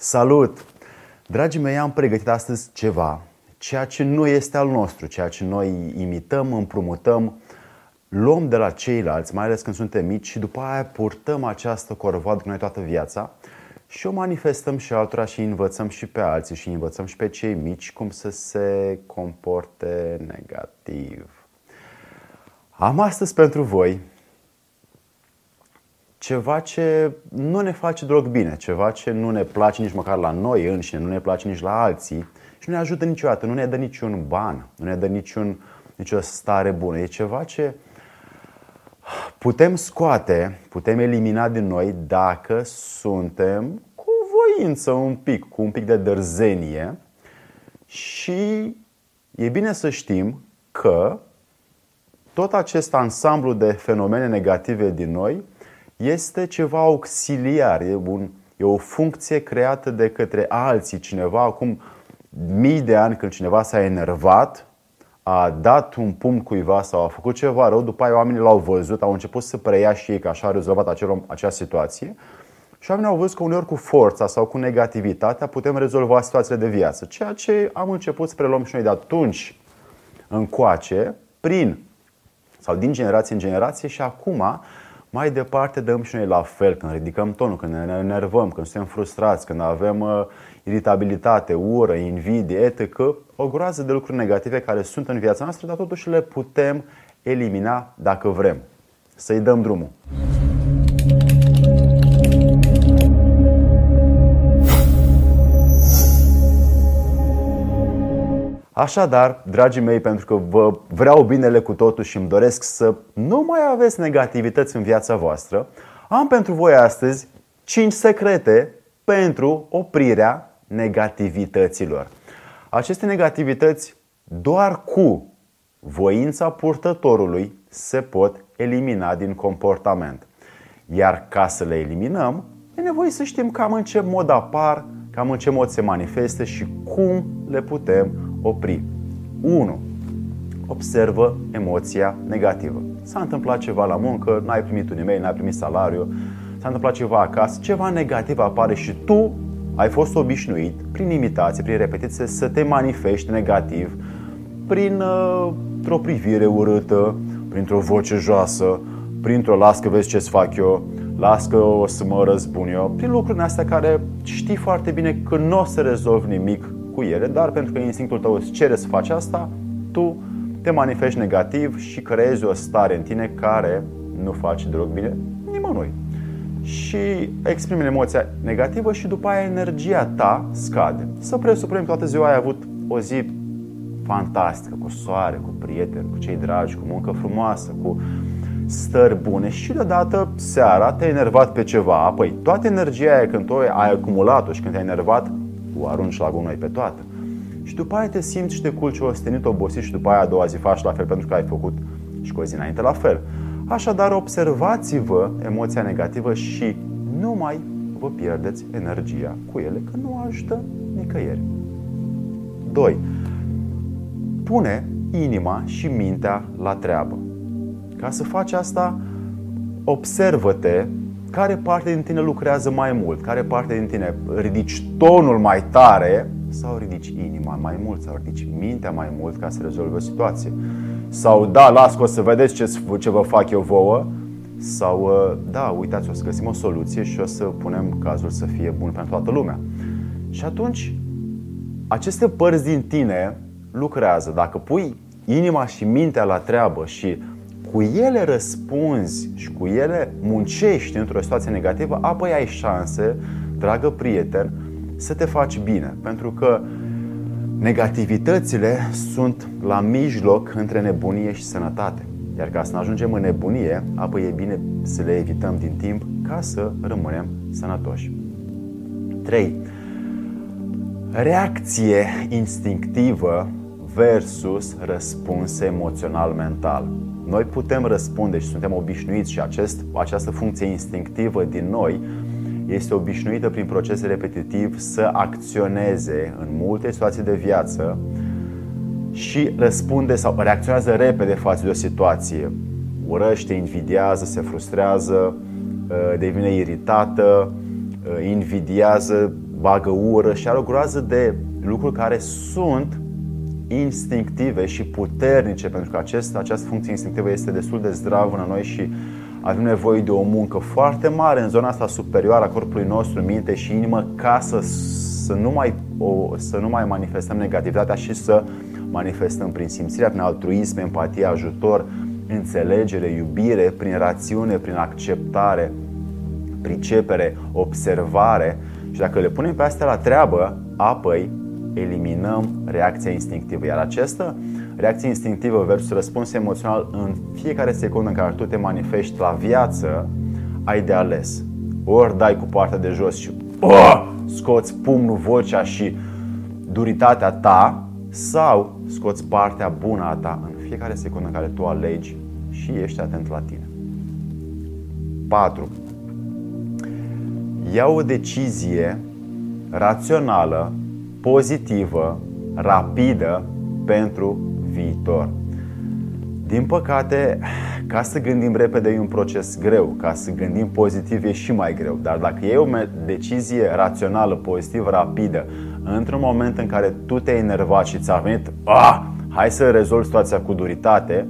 Salut! Dragii mei, am pregătit astăzi ceva, ceea ce nu este al nostru, ceea ce noi imităm, împrumutăm, luăm de la ceilalți, mai ales când suntem mici și după aia purtăm această corvoadă cu noi toată viața și o manifestăm și altora și învățăm și pe alții și învățăm și pe cei mici cum să se comporte negativ. Am astăzi pentru voi ceva ce nu ne face deloc bine, ceva ce nu ne place nici măcar la noi înșine, nu ne place nici la alții și nu ne ajută niciodată, nu ne dă niciun ban, nu ne dă niciun, nicio stare bună. E ceva ce putem scoate, putem elimina din noi dacă suntem cu voință un pic, cu un pic de dărzenie și e bine să știm că tot acest ansamblu de fenomene negative din noi este ceva auxiliar, e, un, e o funcție creată de către alții, cineva acum mii de ani când cineva s-a enervat, a dat un pumn cuiva sau a făcut ceva rău, după aia oamenii l-au văzut, au început să preia și ei că așa a rezolvat acel, acea situație și oamenii au văzut că uneori cu forța sau cu negativitatea putem rezolva situațiile de viață. Ceea ce am început să preluăm și noi de atunci încoace, prin sau din generație în generație și acum mai departe dăm și noi la fel când ridicăm tonul, când ne enervăm, când suntem frustrați, când avem uh, iritabilitate, ură, invidie, etc. O groază de lucruri negative care sunt în viața noastră, dar totuși le putem elimina dacă vrem. Să-i dăm drumul. Așadar, dragii mei, pentru că vă vreau binele cu totul și îmi doresc să nu mai aveți negativități în viața voastră, am pentru voi astăzi 5 secrete pentru oprirea negativităților. Aceste negativități doar cu voința purtătorului se pot elimina din comportament. Iar ca să le eliminăm, e nevoie să știm cam în ce mod apar, cam în ce mod se manifestă și cum le putem opri. 1. Observă emoția negativă. S-a întâmplat ceva la muncă, n-ai primit un e-mail, n-ai primit salariu, s-a întâmplat ceva acasă, ceva negativ apare și tu ai fost obișnuit, prin imitație, prin repetiție, să te manifesti negativ, prin uh, o privire urâtă, printr-o voce joasă, printr-o las că vezi ce-ți fac eu, las că o să mă răzbun eu, prin lucrurile astea care știi foarte bine că nu o să rezolvi nimic cu ele, dar pentru că instinctul tău îți cere să faci asta, tu te manifesti negativ și creezi o stare în tine care nu face deloc bine nimănui. Și exprimi emoția negativă și după aia energia ta scade. Să presupunem că toată ziua ai avut o zi fantastică, cu soare, cu prieteni, cu cei dragi, cu muncă frumoasă, cu stări bune și deodată seara te-ai enervat pe ceva. Apoi toată energia aia când tu ai acumulat-o și când te-ai enervat, o arunci la gunoi pe toată. Și după aia te simți și te culci ostenit, obosit și după aia a doua zi faci la fel pentru că ai făcut și cu o zi înainte la fel. Așadar, observați-vă emoția negativă și nu mai vă pierdeți energia cu ele, că nu ajută nicăieri. 2. Pune inima și mintea la treabă. Ca să faci asta, observă-te care parte din tine lucrează mai mult, care parte din tine ridici tonul mai tare sau ridici inima mai mult sau ridici mintea mai mult ca să rezolvi o situație. Sau da, las că o să vedeți ce, ce vă fac eu vouă sau uh, da, uitați, o să găsim o soluție și o să punem cazul să fie bun pentru toată lumea. Și atunci, aceste părți din tine lucrează. Dacă pui inima și mintea la treabă și cu ele răspunzi și cu ele muncești într-o situație negativă, apoi ai șanse, dragă prieten, să te faci bine. Pentru că negativitățile sunt la mijloc între nebunie și sănătate. Iar ca să nu ajungem în nebunie, apoi e bine să le evităm din timp ca să rămânem sănătoși. 3. Reacție instinctivă versus răspuns emoțional mental. Noi putem răspunde și suntem obișnuiți și acest, această funcție instinctivă din noi este obișnuită prin proces repetitiv să acționeze în multe situații de viață și răspunde sau reacționează repede față de o situație. Urăște, invidiază, se frustrează, uh, devine iritată, uh, invidiază, bagă ură și are o groază de lucruri care sunt instinctive și puternice, pentru că acest, această funcție instinctivă este destul de zdravă în noi și avem nevoie de o muncă foarte mare în zona asta superioară a corpului nostru, minte și inimă, ca să, să, nu, mai, o, să nu mai manifestăm negativitatea și să manifestăm prin simțirea, prin altruism, empatie, ajutor, înțelegere, iubire, prin rațiune, prin acceptare, pricepere, observare. Și dacă le punem pe astea la treabă, apoi eliminăm reacția instinctivă. Iar această reacție instinctivă versus răspuns emoțional în fiecare secundă în care tu te manifesti la viață, ai de ales. Ori dai cu partea de jos și oh, scoți pumnul, vocea și duritatea ta sau scoți partea bună a ta în fiecare secundă în care tu alegi și ești atent la tine. 4. Ia o decizie rațională, pozitivă, rapidă pentru viitor. Din păcate, ca să gândim repede e un proces greu, ca să gândim pozitiv e și mai greu. Dar dacă e o decizie rațională, pozitivă, rapidă, într-un moment în care tu te-ai enervat și ți-a venit, ah, hai să rezolvi situația cu duritate,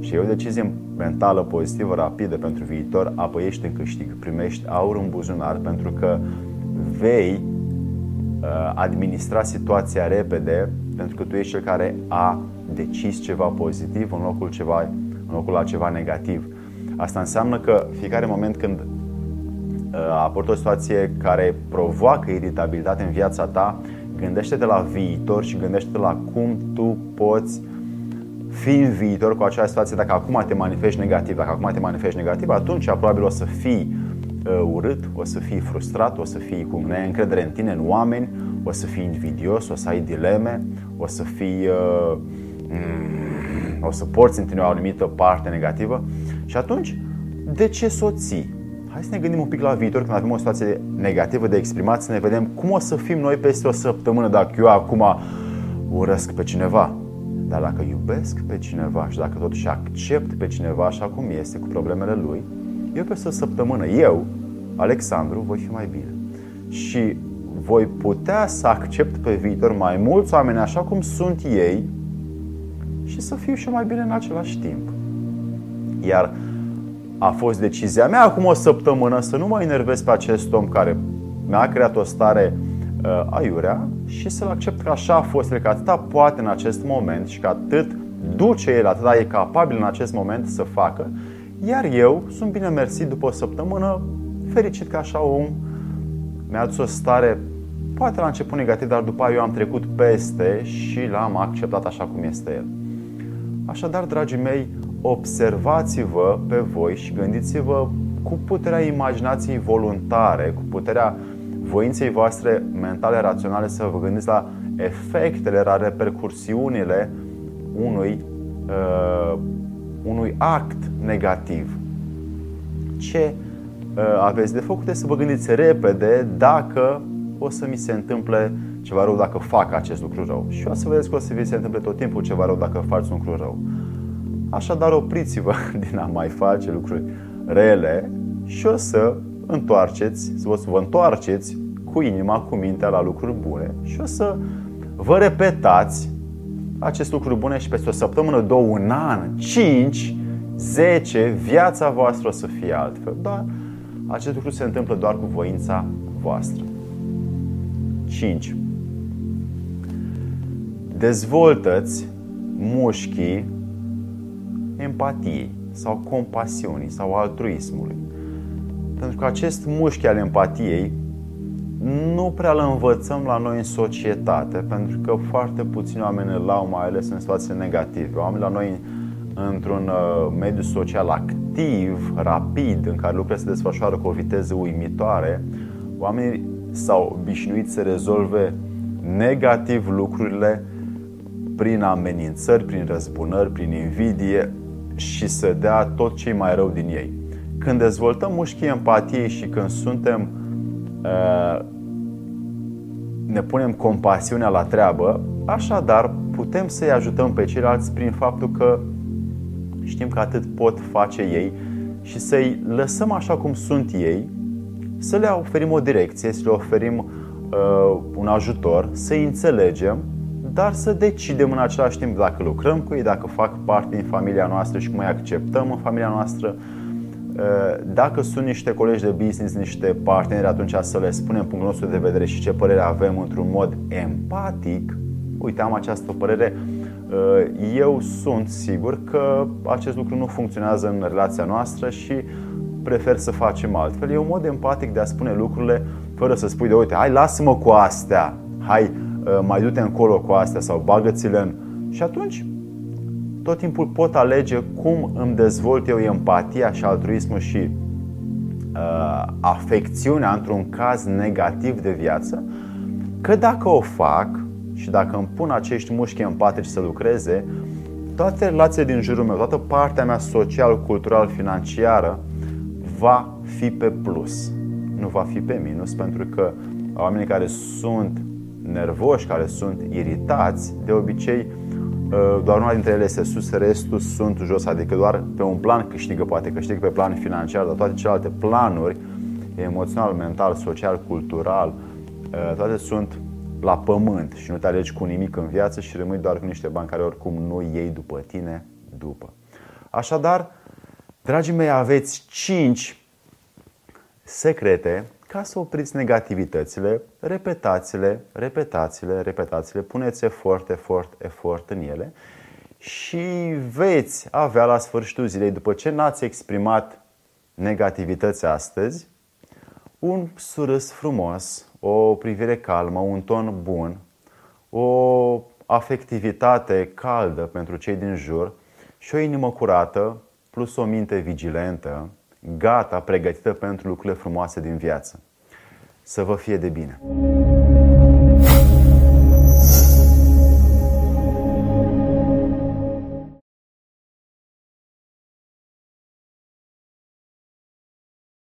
și e o decizie mentală pozitivă, rapidă pentru viitor, apoi ești în câștig, primești aur în buzunar pentru că vei uh, administra situația repede pentru că tu ești cel care a decis ceva pozitiv în locul, ceva, în locul la ceva negativ. Asta înseamnă că fiecare moment când uh, aport o situație care provoacă iritabilitate în viața ta, gândește-te la viitor și gândește-te la cum tu poți fi în viitor cu acea situație. Dacă acum te manifesti negativ, dacă acum te manifesti negativ, atunci probabil o să fii uh, urât, o să fii frustrat, o să fii cu neîncredere în tine, în oameni, o să fii invidios, o să ai dileme, o să fii uh, mm, o să porți în tine o anumită parte negativă și atunci, de ce să o ții? Hai să ne gândim un pic la viitor când avem o situație negativă de exprimat, să ne vedem cum o să fim noi peste o săptămână dacă eu acum urăsc pe cineva. Dar dacă iubesc pe cineva și dacă totuși accept pe cineva așa cum este, cu problemele lui, eu peste o săptămână, eu, Alexandru, voi fi mai bine. Și voi putea să accept pe viitor mai mulți oameni așa cum sunt ei și să fiu și mai bine în același timp. Iar a fost decizia mea acum o săptămână să nu mă enervez pe acest om care mi-a creat o stare uh, aiurea și să-l accept că așa a fost, că atâta poate în acest moment și că atât duce el, atâta e capabil în acest moment să facă, iar eu sunt bine mersit după o săptămână, fericit că așa om mi-a adus o stare poate la început negativ, dar după aia eu am trecut peste și l-am acceptat așa cum este el. Așadar, dragii mei, observați-vă pe voi și gândiți-vă cu puterea imaginației voluntare, cu puterea voinței voastre mentale, raționale, să vă gândiți la efectele, la repercursiunile unui, uh, unui act negativ. Ce uh, aveți de făcut este să vă gândiți repede dacă o să mi se întâmple ceva rău dacă fac acest lucru rău. Și o să vedeți că o să vi se întâmple tot timpul ceva rău dacă faci un lucru rău. Așadar, opriți-vă din a mai face lucruri rele și o să întoarceți, să vă întoarceți cu inima, cu mintea la lucruri bune și o să vă repetați acest lucru bune și peste o săptămână, două, un an, cinci, zece, viața voastră o să fie altfel. Dar acest lucru se întâmplă doar cu voința voastră. 5. Dezvoltă-ți mușchii empatiei sau compasiunii sau altruismului. Pentru că acest mușchi al empatiei nu prea îl învățăm la noi în societate, pentru că foarte puțini oameni îl au, mai ales în situații negative. Oamenii la noi într-un uh, mediu social activ, rapid, în care lucrurile se desfășoară cu o viteză uimitoare, oamenii s-au obișnuit să rezolve negativ lucrurile prin amenințări, prin răzbunări, prin invidie și să dea tot ce mai rău din ei. Când dezvoltăm mușchii empatiei și când suntem uh, ne punem compasiunea la treabă, așadar putem să-i ajutăm pe ceilalți prin faptul că știm că atât pot face ei și să-i lăsăm așa cum sunt ei să le oferim o direcție, să le oferim uh, un ajutor, să înțelegem, dar să decidem în același timp dacă lucrăm cu ei, dacă fac parte din familia noastră și cum îi acceptăm în familia noastră. Uh, dacă sunt niște colegi de business, niște parteneri, atunci să le spunem punctul nostru de vedere și ce părere avem într-un mod empatic. Uite, am această părere, uh, eu sunt sigur că acest lucru nu funcționează în relația noastră și prefer să facem altfel. E un mod empatic de a spune lucrurile fără să spui de uite, hai lasă-mă cu astea, hai uh, mai du-te încolo cu astea sau bagă-ți-le în... Și atunci tot timpul pot alege cum îmi dezvolt eu empatia și altruismul și uh, afecțiunea într-un caz negativ de viață, că dacă o fac și dacă îmi pun acești mușchi empatici să lucreze, toate relațiile din jurul meu, toată partea mea social, cultural, financiară va fi pe plus, nu va fi pe minus, pentru că oamenii care sunt nervoși, care sunt iritați, de obicei uh, doar una dintre ele este sus, restul sunt jos, adică doar pe un plan câștigă, poate câștigă pe plan financiar, dar toate celelalte planuri, emoțional, mental, social, cultural, uh, toate sunt la pământ și nu te alegi cu nimic în viață și rămâi doar cu niște bani care oricum nu iei după tine după. Așadar, Dragii mei, aveți 5 secrete ca să opriți negativitățile, repetați-le, repetați-le, repetați-le, puneți efort, efort, efort în ele și veți avea la sfârșitul zilei, după ce n-ați exprimat negativități astăzi, un surâs frumos, o privire calmă, un ton bun, o afectivitate caldă pentru cei din jur și o inimă curată plus o minte vigilentă, gata, pregătită pentru lucrurile frumoase din viață. Să vă fie de bine!